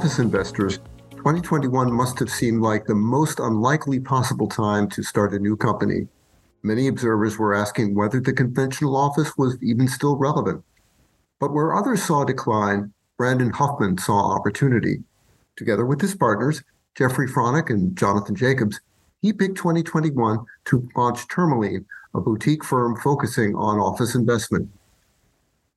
Office investors, 2021 must have seemed like the most unlikely possible time to start a new company. Many observers were asking whether the conventional office was even still relevant. But where others saw decline, Brandon Huffman saw opportunity. Together with his partners, Jeffrey Fronek and Jonathan Jacobs, he picked 2021 to launch Tourmaline, a boutique firm focusing on office investment.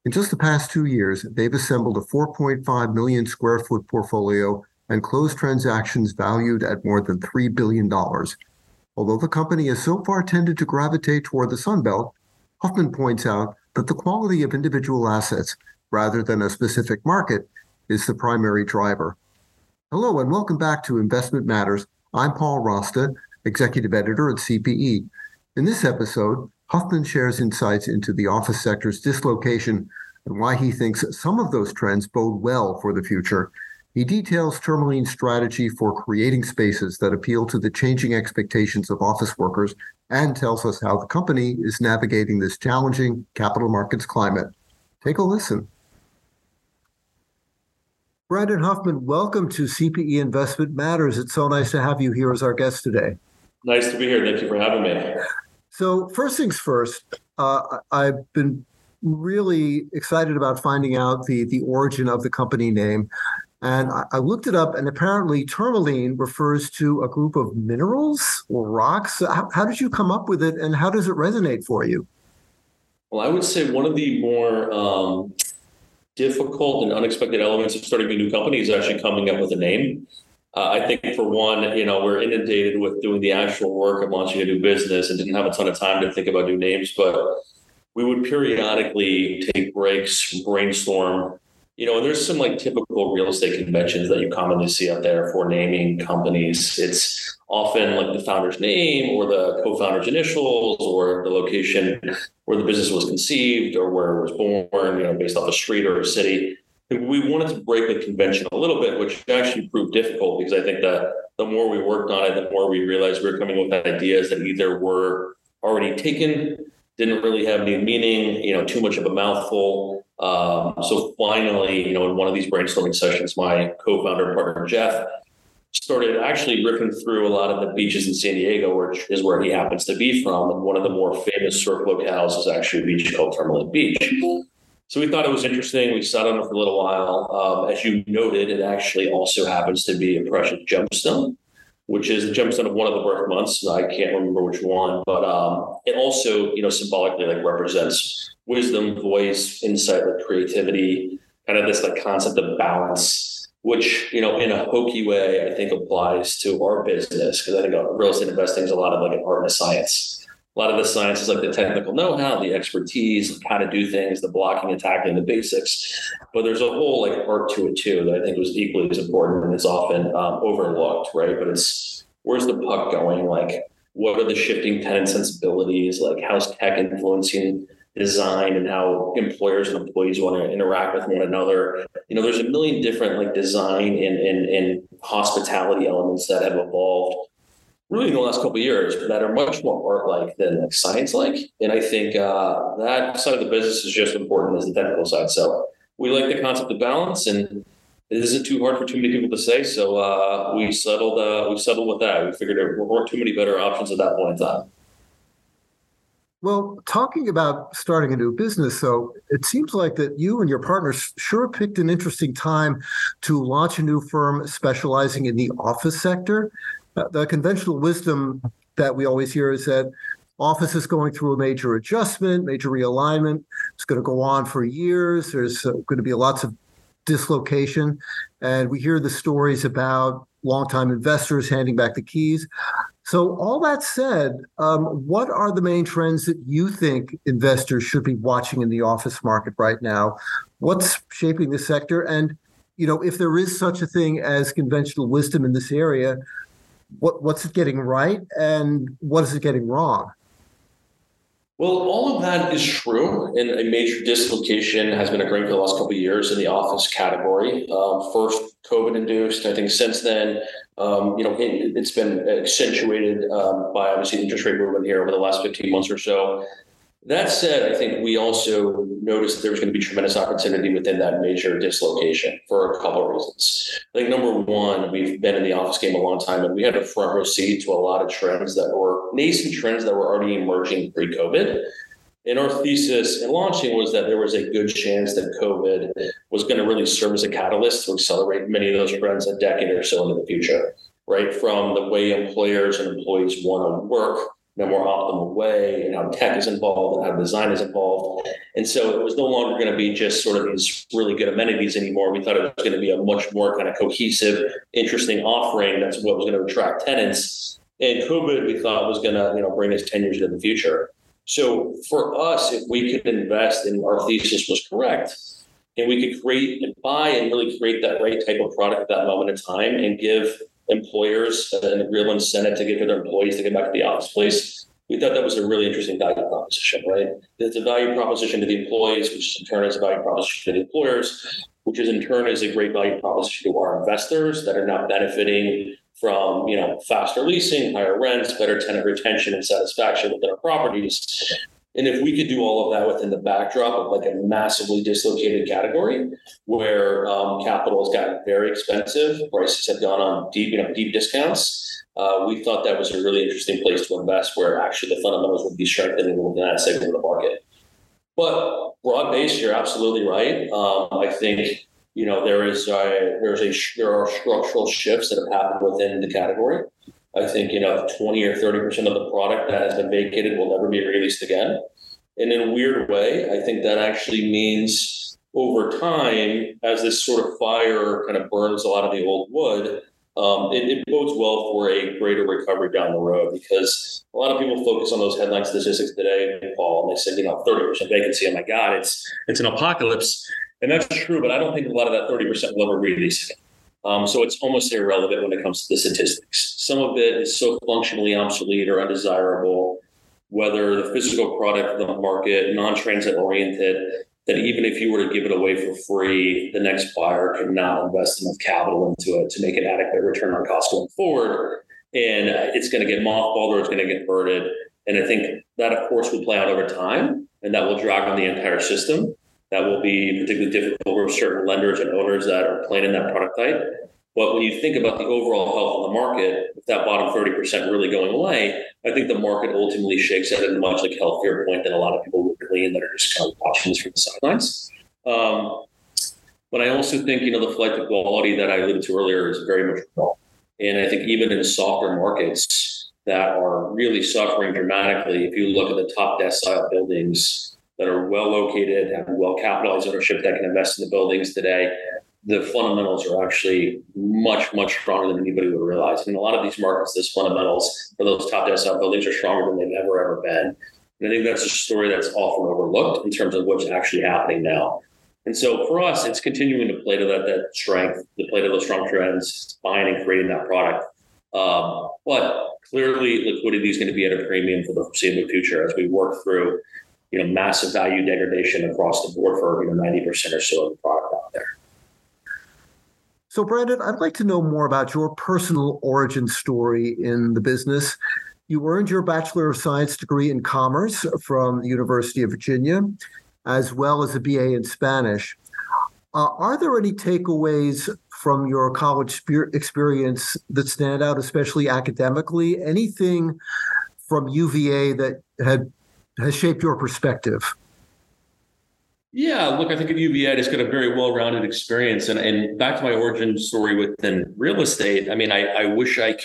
In just the past two years, they've assembled a 4.5 million square foot portfolio and closed transactions valued at more than $3 billion. Although the company has so far tended to gravitate toward the Sun Belt, Huffman points out that the quality of individual assets, rather than a specific market, is the primary driver. Hello, and welcome back to Investment Matters. I'm Paul Rosta, Executive Editor at CPE. In this episode, Huffman shares insights into the office sector's dislocation and why he thinks some of those trends bode well for the future. He details Tourmaline's strategy for creating spaces that appeal to the changing expectations of office workers and tells us how the company is navigating this challenging capital markets climate. Take a listen. Brandon Huffman, welcome to CPE Investment Matters. It's so nice to have you here as our guest today. Nice to be here. Thank you for having me. So, first things first, uh, I've been really excited about finding out the, the origin of the company name. And I, I looked it up, and apparently tourmaline refers to a group of minerals or rocks. How, how did you come up with it, and how does it resonate for you? Well, I would say one of the more um, difficult and unexpected elements of starting a new company is actually coming up with a name. Uh, I think for one, you know, we're inundated with doing the actual work of launching a new business and didn't have a ton of time to think about new names, but we would periodically take breaks, brainstorm, you know, and there's some like typical real estate conventions that you commonly see out there for naming companies. It's often like the founder's name or the co-founder's initials or the location where the business was conceived or where it was born, you know, based off a street or a city we wanted to break the convention a little bit, which actually proved difficult because I think that the more we worked on it, the more we realized we were coming with ideas that either were already taken, didn't really have any meaning, you know, too much of a mouthful. Um, so finally, you know, in one of these brainstorming sessions, my co-founder partner Jeff started actually ripping through a lot of the beaches in San Diego, which is where he happens to be from. And one of the more famous surf locales is actually a beach called Tourmaline Beach. So we thought it was interesting. We sat on it for a little while. Um, as you noted, it actually also happens to be a precious gemstone, which is the gemstone of one of the birth months. I can't remember which one, but um, it also, you know, symbolically like represents wisdom, voice, insight, like creativity, kind of this like concept of balance, which you know, in a hokey way, I think applies to our business because I think real estate investing is a lot of like an art and a science a lot of the science is like the technical know-how, the expertise, like how to do things, the blocking and the basics. But there's a whole like art to it too that I think was equally as important and is often um, overlooked, right? But it's where's the puck going? Like, what are the shifting tenant sensibilities? Like, how's tech influencing design and how employers and employees want to interact with one another? You know, there's a million different like design and and, and hospitality elements that have evolved really in the last couple years that are much more art like than like science like. And I think uh, that side of the business is just as important as the technical side. So we like the concept of balance and it isn't too hard for too many people to say. So uh, we settled uh, we settled with that. We figured there weren't too many better options at that point in time. Well, talking about starting a new business, though, it seems like that you and your partners sure picked an interesting time to launch a new firm specializing in the office sector the conventional wisdom that we always hear is that office is going through a major adjustment, major realignment. It's going to go on for years. There's uh, going to be lots of dislocation. And we hear the stories about longtime investors handing back the keys. So, all that said, um, what are the main trends that you think investors should be watching in the office market right now? What's shaping the sector? And, you know, if there is such a thing as conventional wisdom in this area, what what's it getting right and what is it getting wrong? Well, all of that is true, and a major dislocation has been occurring for the last couple of years in the office category. Um, first, COVID-induced. I think since then, um, you know, it, has been accentuated um, by obviously interest rate movement here over the last 15 months or so. That said, I think we also noticed there was going to be tremendous opportunity within that major dislocation for a couple of reasons. I think number one, we've been in the office game a long time and we had a front row seat to a lot of trends that were nascent trends that were already emerging pre COVID. And our thesis in launching was that there was a good chance that COVID was going to really serve as a catalyst to accelerate many of those trends a decade or so into the future, right? From the way employers and employees want to work in a more optimal way and how tech is involved and how design is involved. And so it was no longer going to be just sort of these really good amenities anymore. We thought it was going to be a much more kind of cohesive, interesting offering. That's what was going to attract tenants. And COVID, we thought was going to, you know, bring us 10 years into the future. So for us, if we could invest and our thesis was correct, and we could create and buy and really create that right type of product at that moment in time and give employers a real incentive to get to their employees to get back to the office place. We thought that was a really interesting value proposition, right? It's a value proposition to the employees, which in turn is a value proposition to the employers, which is in turn is a great value proposition to our investors that are now benefiting from you know faster leasing, higher rents, better tenant retention and satisfaction within our properties. And if we could do all of that within the backdrop of like a massively dislocated category where um, capital has gotten very expensive, prices have gone on deep, you know, deep discounts, uh, we thought that was a really interesting place to invest where actually the fundamentals would be strengthening within that segment of the market. But broad based, you're absolutely right. Um, I think you know there is a, there's a there are structural shifts that have happened within the category. I think you know 20 or 30 percent of the product that has been vacated will never be released again. And in a weird way, I think that actually means over time, as this sort of fire kind of burns a lot of the old wood, um, it, it, bodes well for a greater recovery down the road because a lot of people focus on those headline statistics today, Paul, and they said, you know, 30% vacancy. Oh my God, it's it's an apocalypse. And that's true, but I don't think a lot of that 30% will ever release again. Um, so it's almost irrelevant when it comes to the statistics. Some of it is so functionally obsolete or undesirable, whether the physical product the market, non-transit oriented, that even if you were to give it away for free, the next buyer could not invest enough capital into it to make an adequate return on cost going forward. And it's going to get mothballed or it's going to get converted. And I think that, of course, will play out over time and that will drag on the entire system that will be particularly difficult for certain lenders and owners that are playing in that product type. But when you think about the overall health of the market, with that bottom 30% really going away, I think the market ultimately shakes at a much like healthier point than a lot of people would glean that are just kind of watching this from the sidelines. Um, but I also think, you know, the flight to quality that I alluded to earlier is very much real. And I think even in softer markets that are really suffering dramatically, if you look at the top decile buildings, that are well located, have well capitalized ownership that can invest in the buildings today, the fundamentals are actually much, much stronger than anybody would realize. In a lot of these markets, those fundamentals for those top decile buildings are stronger than they've ever, ever been. And I think that's a story that's often overlooked in terms of what's actually happening now. And so for us, it's continuing to play to that, that strength, to play to those strong trends, buying and creating that product. Um, but clearly, liquidity is going to be at a premium for the foreseeable future as we work through you know, massive value degradation across the board for, you know, 90% or so of the product out there. So, Brandon, I'd like to know more about your personal origin story in the business. You earned your Bachelor of Science degree in Commerce from the University of Virginia, as well as a BA in Spanish. Uh, are there any takeaways from your college experience that stand out, especially academically? Anything from UVA that had has shaped your perspective? Yeah, look, I think at UVA, I just got a very well-rounded experience, and and back to my origin story within real estate. I mean, I, I wish I,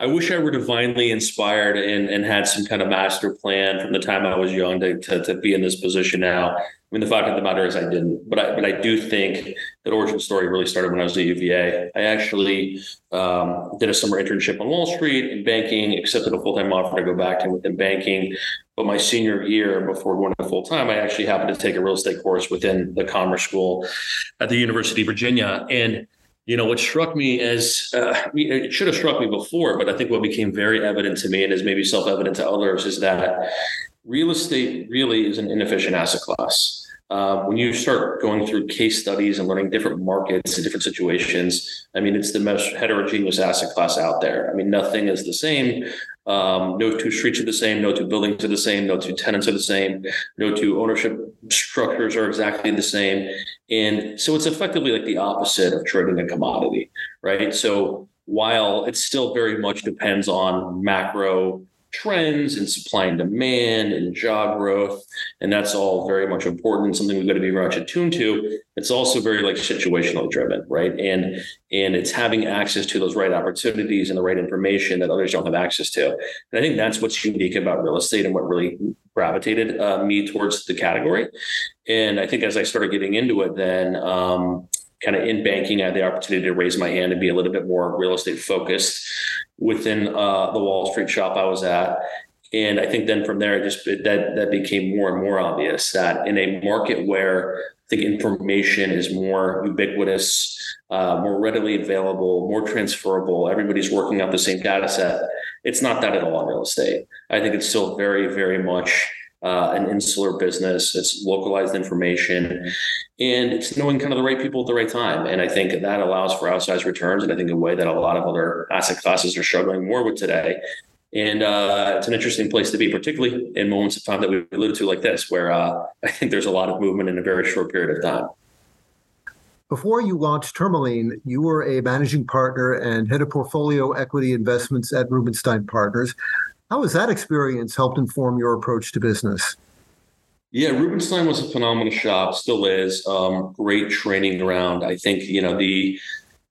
I wish I were divinely inspired and and had some kind of master plan from the time I was young to to, to be in this position now. I mean, the fact of the matter is I didn't, but I but I do think that origin story really started when I was at UVA. I actually um, did a summer internship on Wall Street in banking, accepted a full time offer to go back to within banking. But my senior year, before going to full time, I actually happened to take a real estate course within the Commerce School at the University of Virginia. And you know what struck me as uh, it should have struck me before, but I think what became very evident to me and is maybe self evident to others is that real estate really is an inefficient asset class. Uh, when you start going through case studies and learning different markets and different situations, I mean, it's the most heterogeneous asset class out there. I mean, nothing is the same Um, no two streets are the same, no two buildings are the same, no two tenants are the same, no two ownership structures are exactly the same. And so it's effectively like the opposite of trading a commodity, right? So while it still very much depends on macro trends and supply and demand and job growth. And that's all very much important, something we've got to be very much attuned to. It's also very like situationally driven, right? And and it's having access to those right opportunities and the right information that others don't have access to. And I think that's what's unique about real estate and what really gravitated uh, me towards the category. And I think as I started getting into it, then um, kind of in banking, I had the opportunity to raise my hand and be a little bit more real estate focused within uh, the Wall Street shop I was at. And I think then from there, it just it, that that became more and more obvious that in a market where I think information is more ubiquitous, uh, more readily available, more transferable, everybody's working out the same data set. It's not that at all in real estate. I think it's still very, very much uh, an insular business. It's localized information, and it's knowing kind of the right people at the right time. And I think that allows for outsized returns. And I think a way that a lot of other asset classes are struggling more with today. And uh, it's an interesting place to be, particularly in moments of time that we alluded to, like this, where uh, I think there's a lot of movement in a very short period of time. Before you launched Tourmaline, you were a managing partner and head of portfolio equity investments at Rubenstein Partners. How has that experience helped inform your approach to business? Yeah, Rubenstein was a phenomenal shop, still is. Um, great training ground. I think you know the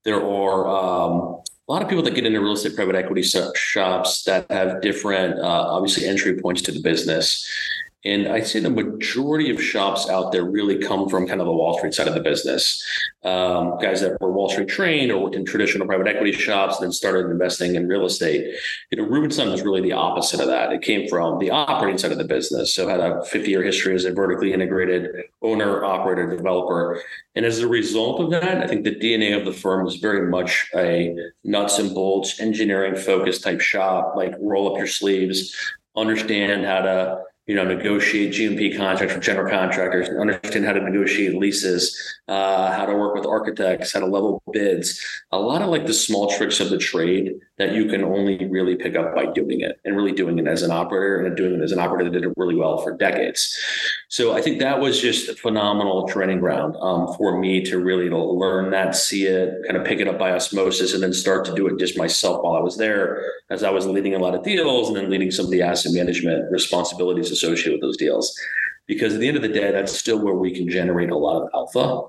there are um, a lot of people that get into real estate private equity shops that have different, uh, obviously, entry points to the business. And I'd say the majority of shops out there really come from kind of the Wall Street side of the business. Um, guys that were Wall Street trained or worked in traditional private equity shops, and then started investing in real estate. You know, Rubenstein was really the opposite of that. It came from the operating side of the business. So had a 50 year history as a vertically integrated owner, operator, developer. And as a result of that, I think the DNA of the firm was very much a nuts and bolts, engineering focused type shop, like roll up your sleeves, understand how to you know, negotiate GMP contracts with general contractors, understand how to negotiate leases, uh, how to work with architects, how to level bids. A lot of like the small tricks of the trade that you can only really pick up by doing it and really doing it as an operator and doing it as an operator that did it really well for decades. So I think that was just a phenomenal training ground um, for me to really learn that, see it, kind of pick it up by osmosis, and then start to do it just myself while I was there, as I was leading a lot of deals and then leading some of the asset management responsibilities associated with those deals. Because at the end of the day, that's still where we can generate a lot of alpha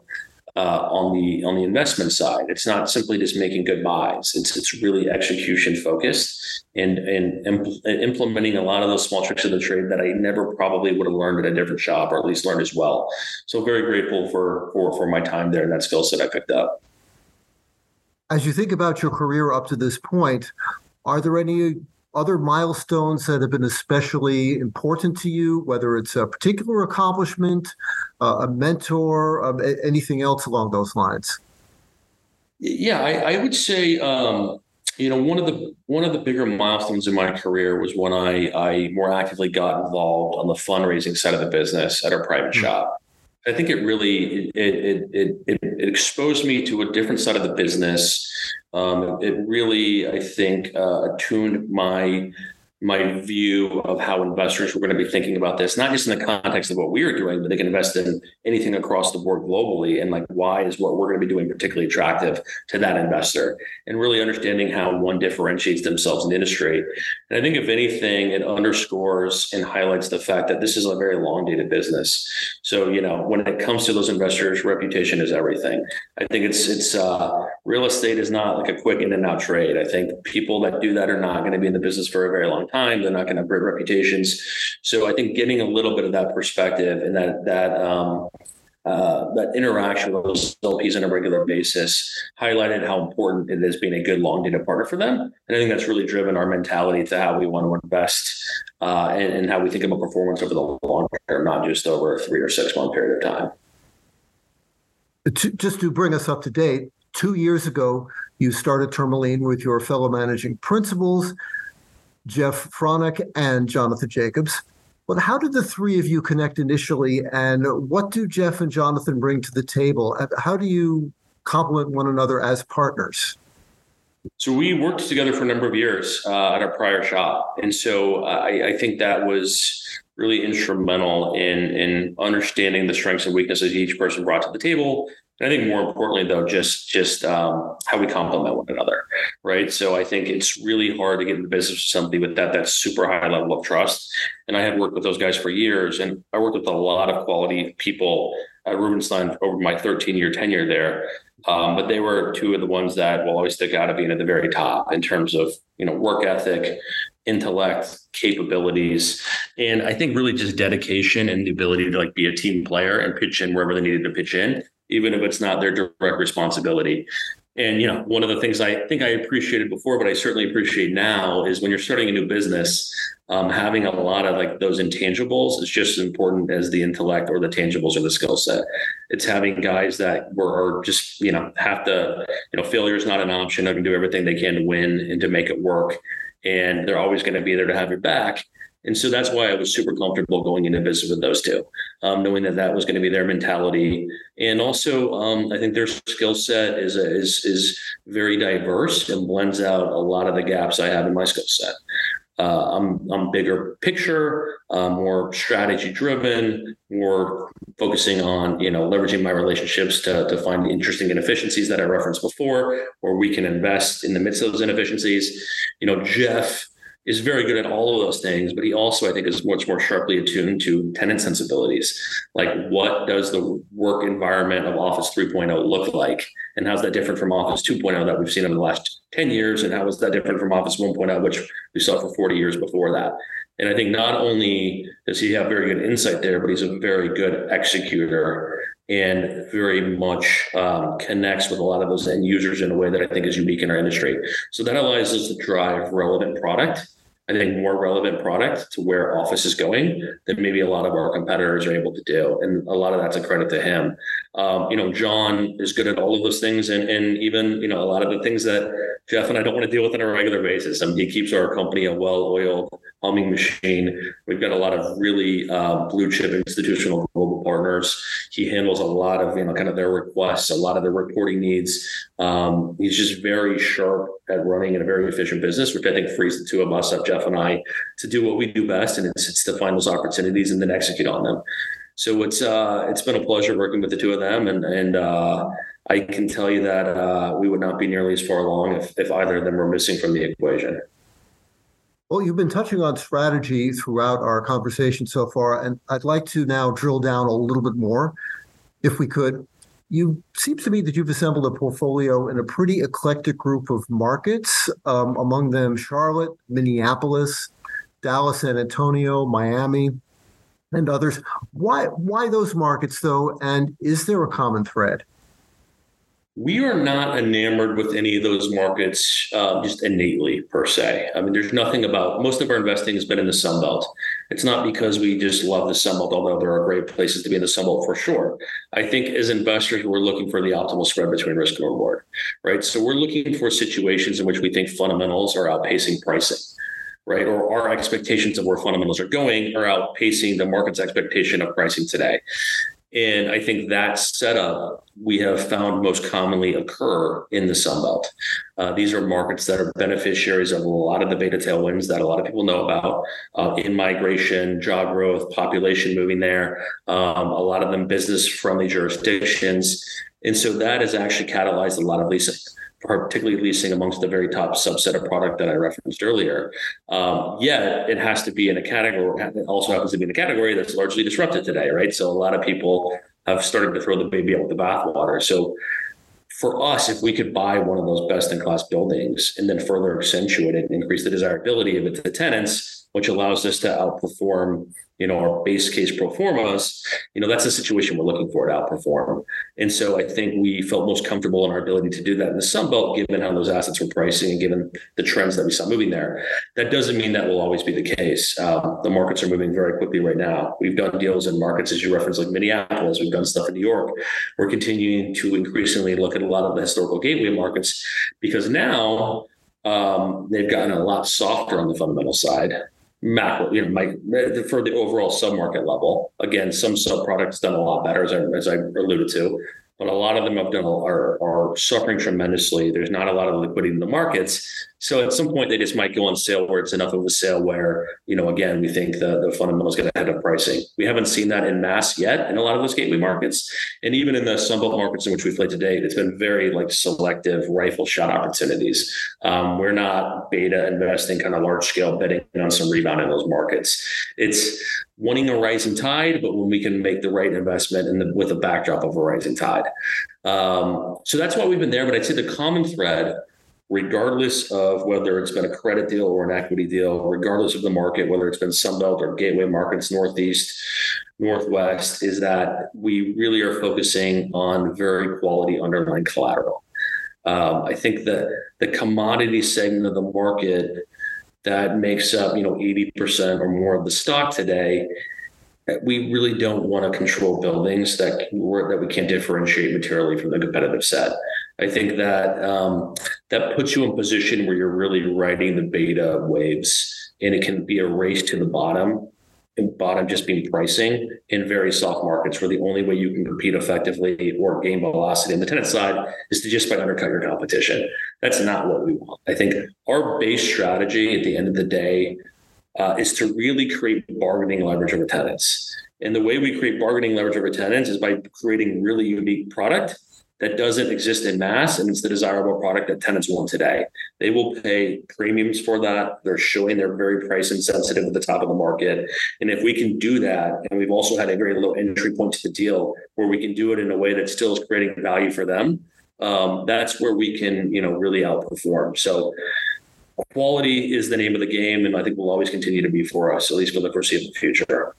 uh, on the on the investment side. It's not simply just making good buys. It's it's really execution focused and and impl- implementing a lot of those small tricks of the trade that I never probably would have learned at a different shop or at least learned as well. So very grateful for for for my time there and that skill set I picked up. As you think about your career up to this point, are there any other milestones that have been especially important to you, whether it's a particular accomplishment, uh, a mentor, uh, anything else along those lines? Yeah, I, I would say um, you know one of the one of the bigger milestones in my career was when I I more actively got involved on the fundraising side of the business at our private mm-hmm. shop. I think it really it, it it, it exposed me to a different side of the business. Um, it really, I think, uh, attuned my my view of how investors were going to be thinking about this, not just in the context of what we are doing, but they can invest in anything across the board globally. And like, why is what we're going to be doing particularly attractive to that investor? And really understanding how one differentiates themselves in the industry. And I think, if anything, it underscores and highlights the fact that this is a very long dated business. So, you know, when it comes to those investors, reputation is everything. I think it's, it's, uh, real estate is not like a quick in and out trade. I think people that do that are not going to be in the business for a very long time time. They're not going to have great reputations. So I think getting a little bit of that perspective and that that um, uh, that interaction with those LPs on a regular basis highlighted how important it is being a good long dated partner for them. And I think that's really driven our mentality to how we want to invest uh, and, and, how we think about performance over the long term, not just over a three or six month period of time. Just to bring us up to date, two years ago, you started Tourmaline with your fellow managing principals. Jeff Fronek and Jonathan Jacobs. Well, how did the three of you connect initially, and what do Jeff and Jonathan bring to the table? How do you complement one another as partners? So we worked together for a number of years uh, at our prior shop, and so I, I, think that was really instrumental in in understanding the strengths and weaknesses each person brought to the table. And I think more importantly, though, just just um, how we complement one another, right? So I think it's really hard to get into business with somebody with that that super high level of trust. And I had worked with those guys for years, and I worked with a lot of quality people at Rubenstein over my 13 year tenure there. Um, but they were two of the ones that will always stick out of being at the very top in terms of you know work ethic, intellect, capabilities, and I think really just dedication and the ability to like be a team player and pitch in wherever they needed to pitch in, even if it's not their direct responsibility. And you know, one of the things I think I appreciated before, but I certainly appreciate now, is when you're starting a new business, um, having a lot of like those intangibles is just as important as the intellect or the tangibles or the skill set. It's having guys that were just you know have to you know failure is not an option. They can do everything they can to win and to make it work, and they're always going to be there to have your back. And so that's why I was super comfortable going into business with those two, um, knowing that that was going to be their mentality. And also, um, I think their skill set is, is, is very diverse and blends out a lot of the gaps I have in my skill set. Uh, I'm, I'm bigger picture, uh, more strategy driven, more focusing on you know leveraging my relationships to, to find interesting inefficiencies that I referenced before, where we can invest in the midst of those inefficiencies. You know, Jeff is very good at all of those things, but he also, I think, is much more sharply attuned to tenant sensibilities. Like, what does the work environment of Office 3.0 look like? And how's that different from Office 2.0 that we've seen over the last 10 years? And how is that different from Office 1.0, which we saw for 40 years before that? And I think not only does he have very good insight there, but he's a very good executor and very much um, connects with a lot of those end users in a way that I think is unique in our industry. So that allows us to drive relevant product I think, more relevant product to where Office is going than maybe a lot of our competitors are able to do. And a lot of that's a credit to him. Um, you know, John is good at all of those things, and and even you know a lot of the things that Jeff and I don't want to deal with on a regular basis. I mean, he keeps our company a well-oiled humming machine. We've got a lot of really uh, blue chip institutional global partners. He handles a lot of you know kind of their requests, a lot of their reporting needs. Um, he's just very sharp at running in a very efficient business, which I think frees the two of us up, Jeff and I, to do what we do best, and it's, it's to find those opportunities and then execute on them. So it's uh, it's been a pleasure working with the two of them, and and uh, I can tell you that uh, we would not be nearly as far along if, if either of them were missing from the equation. Well, you've been touching on strategy throughout our conversation so far, and I'd like to now drill down a little bit more, if we could. You seems to me that you've assembled a portfolio in a pretty eclectic group of markets, um, among them Charlotte, Minneapolis, Dallas, San Antonio, Miami, and others. Why why those markets though? And is there a common thread? We are not enamored with any of those markets uh, just innately per se. I mean, there's nothing about most of our investing has been in the Sun Belt. It's not because we just love the Sun Belt, although there are great places to be in the Sun Belt for sure. I think as investors, we're looking for the optimal spread between risk and reward, right? So we're looking for situations in which we think fundamentals are outpacing pricing right? Or our expectations of where fundamentals are going are outpacing the market's expectation of pricing today. And I think that setup we have found most commonly occur in the Sun Belt. Uh, these are markets that are beneficiaries of a lot of the beta tailwinds that a lot of people know about uh, in migration, job growth, population moving there, um, a lot of them business friendly jurisdictions. And so that has actually catalyzed a lot of leasing particularly leasing amongst the very top subset of product that I referenced earlier. Um, yeah, it has to be in a category. It also happens to be in a category that's largely disrupted today, right? So a lot of people have started to throw the baby out with the bathwater. So for us, if we could buy one of those best in class buildings and then further accentuate it and increase the desirability of it to the tenants, which allows us to outperform you know, our base case pro formas, you know, that's the situation we're looking for to outperform. And so I think we felt most comfortable in our ability to do that in the Sun Belt, given how those assets were pricing and given the trends that we saw moving there. That doesn't mean that will always be the case. Um, the markets are moving very quickly right now. We've done deals in markets, as you referenced, like Minneapolis. We've done stuff in New York. We're continuing to increasingly look at a lot of the historical gateway markets because now um, they've gotten a lot softer on the fundamental side macro, you know, my, for the overall sub-market level. Again, some sub-products done a lot better, as I, as I alluded to. But a lot of them have done are, are suffering tremendously. There's not a lot of liquidity in the markets. So at some point they just might go on sale where it's enough of a sale where, you know, again, we think the, the fundamentals get ahead of pricing. We haven't seen that in mass yet in a lot of those gateway markets. And even in the Sunbelt markets in which we play today, it's been very like selective rifle shot opportunities. Um, we're not beta investing kind of large scale betting on some rebound in those markets. It's wanting a rising tide, but when we can make the right investment and with a backdrop of a rising tide. Um, so that's why we've been there. But I'd say the common thread regardless of whether it's been a credit deal or an equity deal, regardless of the market, whether it's been Sunbelt or gateway markets, Northeast, Northwest, is that we really are focusing on very quality underlying collateral. Um, I think that the commodity segment of the market that makes up, you know, 80% or more of the stock today we really don't want to control buildings that that we can't differentiate materially from the competitive set. I think that um, that puts you in a position where you're really riding the beta waves, and it can be a race to the bottom. And bottom just being pricing in very soft markets, where the only way you can compete effectively or gain velocity on the tenant side is to just by undercut your competition. That's not what we want. I think our base strategy at the end of the day uh, is to really create bargaining leverage over tenants. And the way we create bargaining leverage over tenants is by creating really unique product that doesn't exist in mass and it's the desirable product that tenants want today. They will pay premiums for that. They're showing they're very price insensitive at the top of the market. And if we can do that, and we've also had a very low entry point to the deal where we can do it in a way that still is creating value for them, um, that's where we can, you know, really outperform. So quality is the name of the game, and I think will always continue to be for us, at least for the foreseeable future.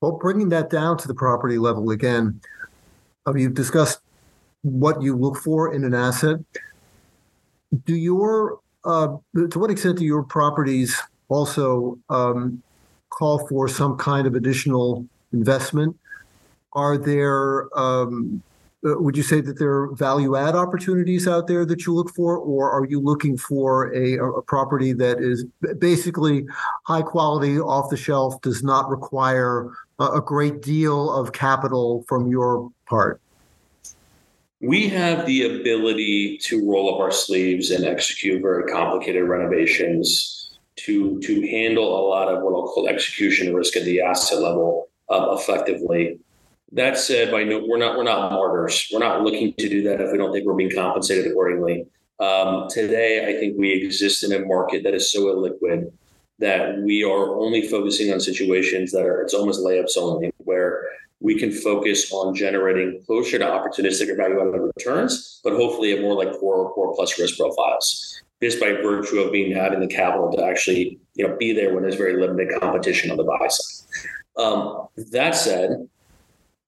Well, bringing that down to the property level again, uh, you've discussed what you look for in an asset. Do your uh, to what extent do your properties also um, call for some kind of additional investment? Are there um, would you say that there are value add opportunities out there that you look for, or are you looking for a, a property that is basically high quality, off the shelf, does not require a, a great deal of capital from your part? We have the ability to roll up our sleeves and execute very complicated renovations to to handle a lot of what I'll call execution risk at the asset level uh, effectively. That said, by no, we're not we're not martyrs. We're not looking to do that if we don't think we're being compensated accordingly. Um, today, I think we exist in a market that is so illiquid that we are only focusing on situations that are it's almost layups only, where we can focus on generating closer to opportunistic or value added returns, but hopefully at more like core or core plus risk profiles. Just by virtue of being having the capital to actually you know be there when there's very limited competition on the buy side. Um, that said,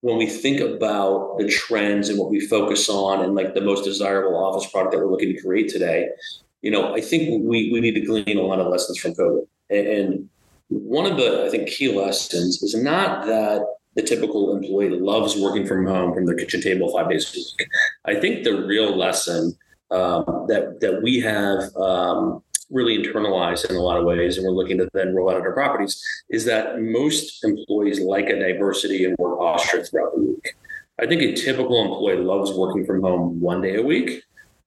when we think about the trends and what we focus on and like the most desirable office product that we're looking to create today, you know, I think we, we need to glean a lot of lessons from COVID. And one of the, I think, key lessons is not that the typical employee loves working from home from their kitchen table five days a week. I think the real lesson um, that that we have um, really internalized in a lot of ways, and we're looking to then roll out our properties, is that most employees like a diversity in work posture throughout the week. I think a typical employee loves working from home one day a week.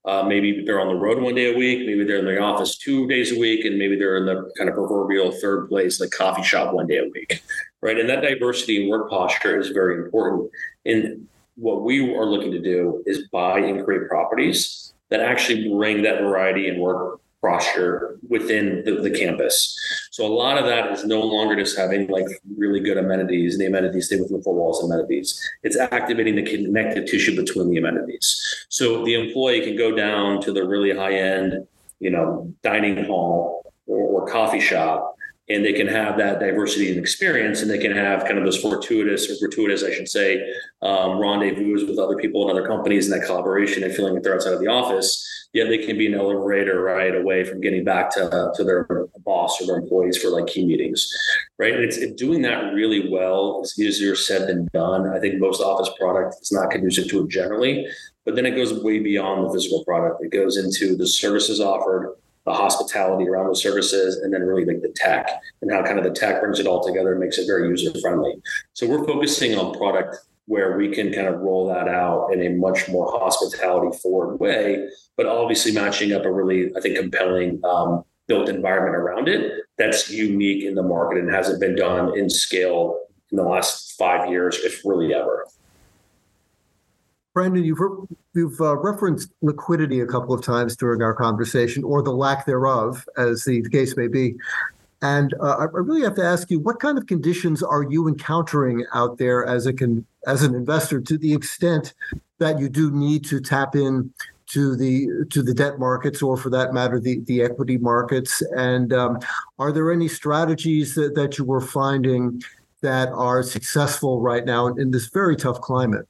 Uh, maybe they're on the road one day a week. Maybe they're in the office two days a week, and maybe they're in the kind of proverbial third place, like coffee shop, one day a week, right? And that diversity in work posture is very important. And what we are looking to do is buy and create properties that actually bring that variety in work posture within the, the, campus. So a lot of that is no longer just having like really good amenities and the amenities stay within the four walls amenities. It's activating the connective tissue between the amenities. So the employee can go down to the really high end, you know, dining hall or, or coffee shop and they can have that diversity and experience and they can have kind of those fortuitous or gratuitous i should say um, rendezvous with other people and other companies and that collaboration and feeling like they're outside of the office yet they can be an elevator right away from getting back to, to their boss or their employees for like key meetings right? And it's it, doing that really well is easier said than done. I think most office product is not conducive to it generally but then it goes way beyond the physical product. It goes into the services offered the hospitality around those services, and then really like the tech and how kind of the tech brings it all together and makes it very user friendly. So we're focusing on product where we can kind of roll that out in a much more hospitality forward way, but obviously matching up a really, I think, compelling um, built environment around it that's unique in the market and hasn't been done in scale in the last five years, if really ever. Brandon, you've you've uh, referenced liquidity a couple of times during our conversation, or the lack thereof, as the case may be. And uh, I really have to ask you, what kind of conditions are you encountering out there as a can as an investor, to the extent that you do need to tap in to the to the debt markets, or for that matter, the the equity markets? And um, are there any strategies that, that you were finding that are successful right now in, in this very tough climate?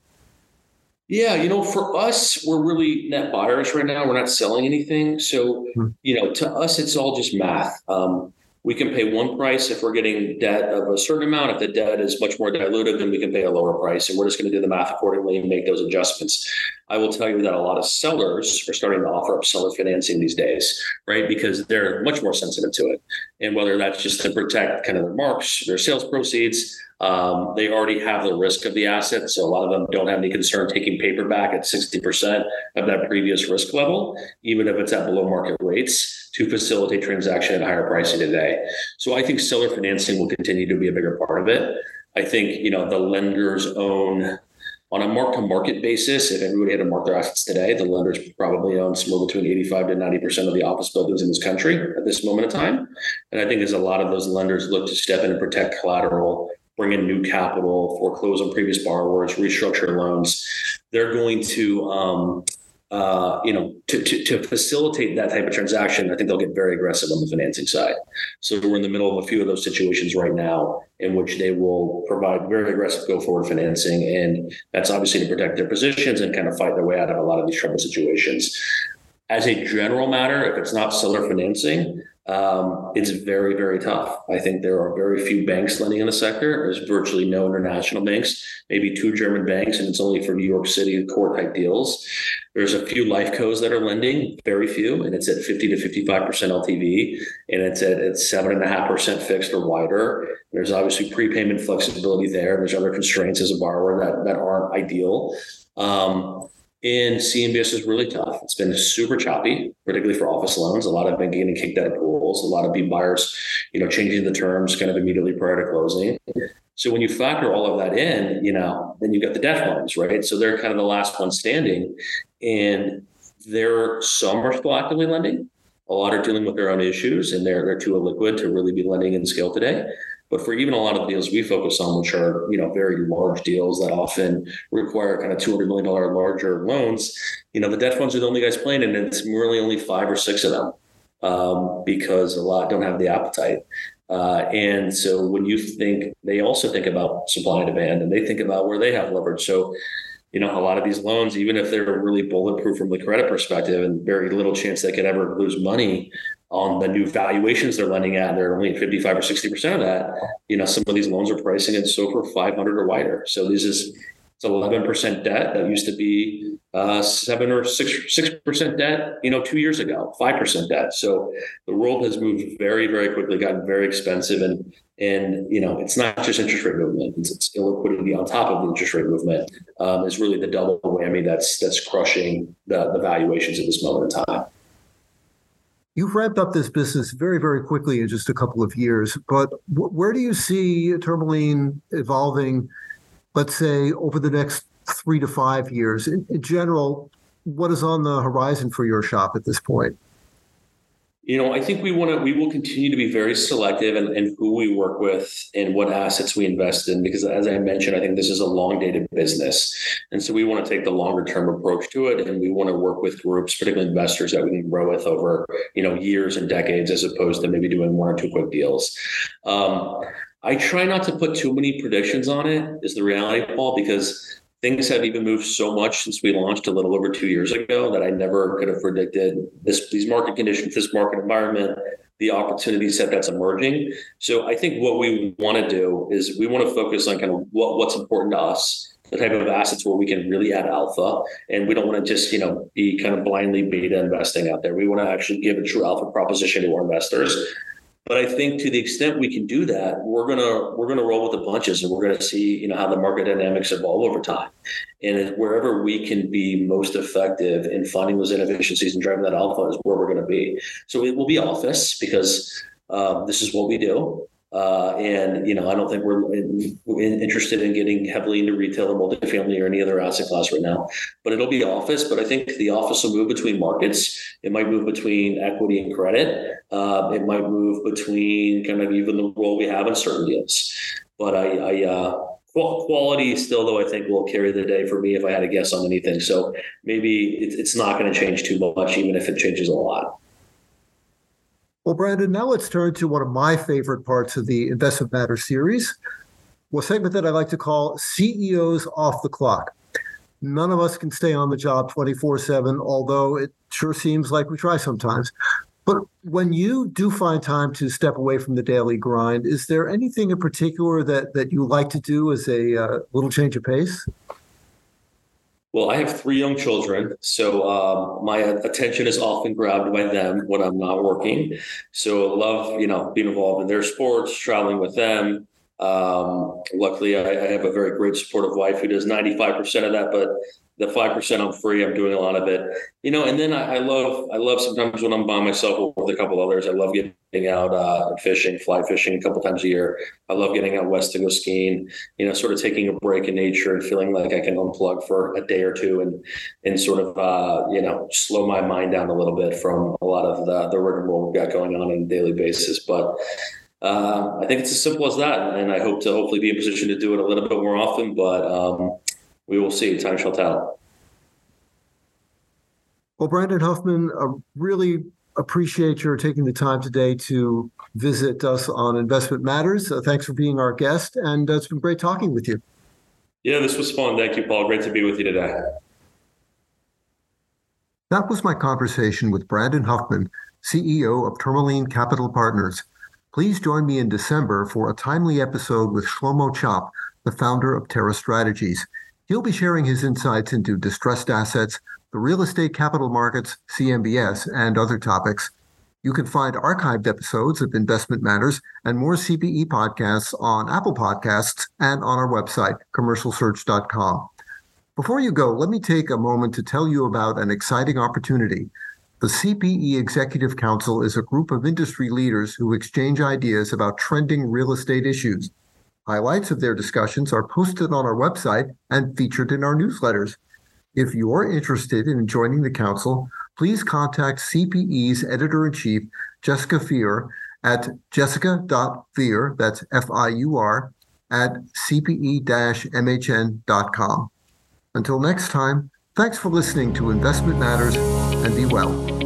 Yeah, you know, for us, we're really net buyers right now. We're not selling anything. So, hmm. you know, to us, it's all just math. Um, we can pay one price if we're getting debt of a certain amount. If the debt is much more diluted, then we can pay a lower price. And we're just going to do the math accordingly and make those adjustments. I will tell you that a lot of sellers are starting to offer up seller financing these days, right? Because they're much more sensitive to it. And whether that's just to protect kind of their marks, their sales proceeds, um, they already have the risk of the asset. So a lot of them don't have any concern taking paper back at 60% of that previous risk level, even if it's at below market rates to facilitate transaction at higher pricing today. So I think seller financing will continue to be a bigger part of it. I think, you know, the lenders own on a mark to market basis, if everybody had to mark their assets today, the lenders probably own somewhere between 85 to 90% of the office buildings in this country at this moment in time. And I think as a lot of those lenders look to step in and protect collateral bring in new capital, foreclose on previous borrowers, restructure loans. They're going to, um, uh, you know, to, to, to, facilitate that type of transaction, I think they'll get very aggressive on the financing side. So we're in the middle of a few of those situations right now in which they will provide very aggressive go forward financing. And that's obviously to protect their positions and kind of fight their way out of a lot of these trouble situations. As a general matter, if it's not seller financing, um, it's very, very tough. I think there are very few banks lending in the sector. There's virtually no international banks, maybe two German banks, and it's only for New York City core type deals. There's a few life cos that are lending, very few, and it's at 50 to 55% LTV, and it's at, at 7.5% fixed or wider. There's obviously prepayment flexibility there. There's other constraints as a borrower that, that aren't ideal. Um, and CMBS is really tough. It's been super choppy, particularly for office loans. A lot have been getting kicked out of pools. A lot of B buyers, you know, changing the terms kind of immediately prior to closing. So when you factor all of that in, you know, then you've got the debt funds, right? So they're kind of the last one standing. And there some are still actively lending. A lot are dealing with their own issues and they're they're too illiquid to really be lending in scale today. But for even a lot of the deals we focus on, which are you know very large deals that often require kind of two hundred million dollar larger loans, you know the debt funds are the only guys playing, and it's really only five or six of them um, because a lot don't have the appetite. Uh, and so when you think, they also think about supply and demand, and they think about where they have leverage. So you know, a lot of these loans, even if they're really bulletproof from the credit perspective and very little chance they could ever lose money, on the new valuations they're lending at, they're only at 55 or 60% of that. You know, some of these loans are pricing at SOFR 500 or wider. So this is it's 11% debt that used to be uh, seven or six six percent debt, you know, two years ago, five percent debt. So the world has moved very, very quickly, gotten very expensive, and and you know, it's not just interest rate movement; it's, it's illiquidity on top of the interest rate movement. Um, is really the double whammy that's that's crushing the the valuations at this moment in time. You've ramped up this business very, very quickly in just a couple of years. But where do you see Tourmaline evolving, let's say, over the next three to five years? In, in general, what is on the horizon for your shop at this point? You know, I think we want to, we will continue to be very selective in, in, who we work with and what assets we invest in, because as I mentioned, I think this is a long dated business. And so we want to take the longer term approach to it. And we want to work with groups, particularly investors that we can grow with over, you know, years and decades, as opposed to maybe doing one or two quick deals. Um, I try not to put too many predictions on it, is the reality, Paul, because things have even moved so much since we launched a little over two years ago that I never could have predicted this these market conditions, this market environment, the opportunity set that's emerging. So I think what we want to do is we want to focus on kind of what, what's important to us, the type of assets where we can really add alpha. And we don't want to just, you know, be kind of blindly beta investing out there. We want to actually give a true alpha proposition to our investors But I think to the extent we can do that, we're gonna we're gonna roll with the punches, and we're gonna see you know how the market dynamics evolve over time. And wherever we can be most effective in finding those inefficiencies and driving that alpha is where we're to be. So it will be office because um, this is what we do. Uh, and you know, I don't think we're in, in, interested in getting heavily into retail or multifamily or any other asset class right now. But it'll be office. But I think the office will move between markets. It might move between equity and credit. Uh, it might move between kind of even the role we have in certain deals. But I, I uh, quality still, though, I think will carry the day for me if I had to guess on anything. So maybe it's not going to change too much, even if it changes a lot. Well, Brandon, now let's turn to one of my favorite parts of the Investment Matters series, a segment that I like to call CEOs off the clock. None of us can stay on the job 24 7, although it sure seems like we try sometimes. But when you do find time to step away from the daily grind, is there anything in particular that, that you like to do as a uh, little change of pace? Well, I have three young children, so um, my attention is often grabbed by them when I'm not working. So love, you know, being involved in their sports, traveling with them. Um, luckily, I, I, have a very great supportive wife who does 95% of that, but the five percent I'm free. I'm doing a lot of it, you know. And then I, I, love, I love sometimes when I'm by myself with a couple others. I love getting out uh, fishing, fly fishing a couple times a year. I love getting out west to go skiing. You know, sort of taking a break in nature and feeling like I can unplug for a day or two and and sort of uh, you know slow my mind down a little bit from a lot of the the rigmarole we've got going on on a daily basis. But uh, I think it's as simple as that, and I hope to hopefully be in position to do it a little bit more often. But um, we will see. Time shall tell. Well, Brandon Huffman, I really appreciate your taking the time today to visit us on Investment Matters. Uh, thanks for being our guest, and uh, it's been great talking with you. Yeah, this was fun. Thank you, Paul. Great to be with you today. That was my conversation with Brandon Huffman, CEO of Tourmaline Capital Partners. Please join me in December for a timely episode with Shlomo Chopp, the founder of Terra Strategies. He'll be sharing his insights into distressed assets, the real estate capital markets, CMBS, and other topics. You can find archived episodes of Investment Matters and more CPE podcasts on Apple Podcasts and on our website, commercialsearch.com. Before you go, let me take a moment to tell you about an exciting opportunity. The CPE Executive Council is a group of industry leaders who exchange ideas about trending real estate issues. Highlights of their discussions are posted on our website and featured in our newsletters. If you're interested in joining the council, please contact CPE's editor in chief, Jessica Fiur, at jessica.fiur, that's F I U R, at cpe mhn.com. Until next time, thanks for listening to Investment Matters and be well.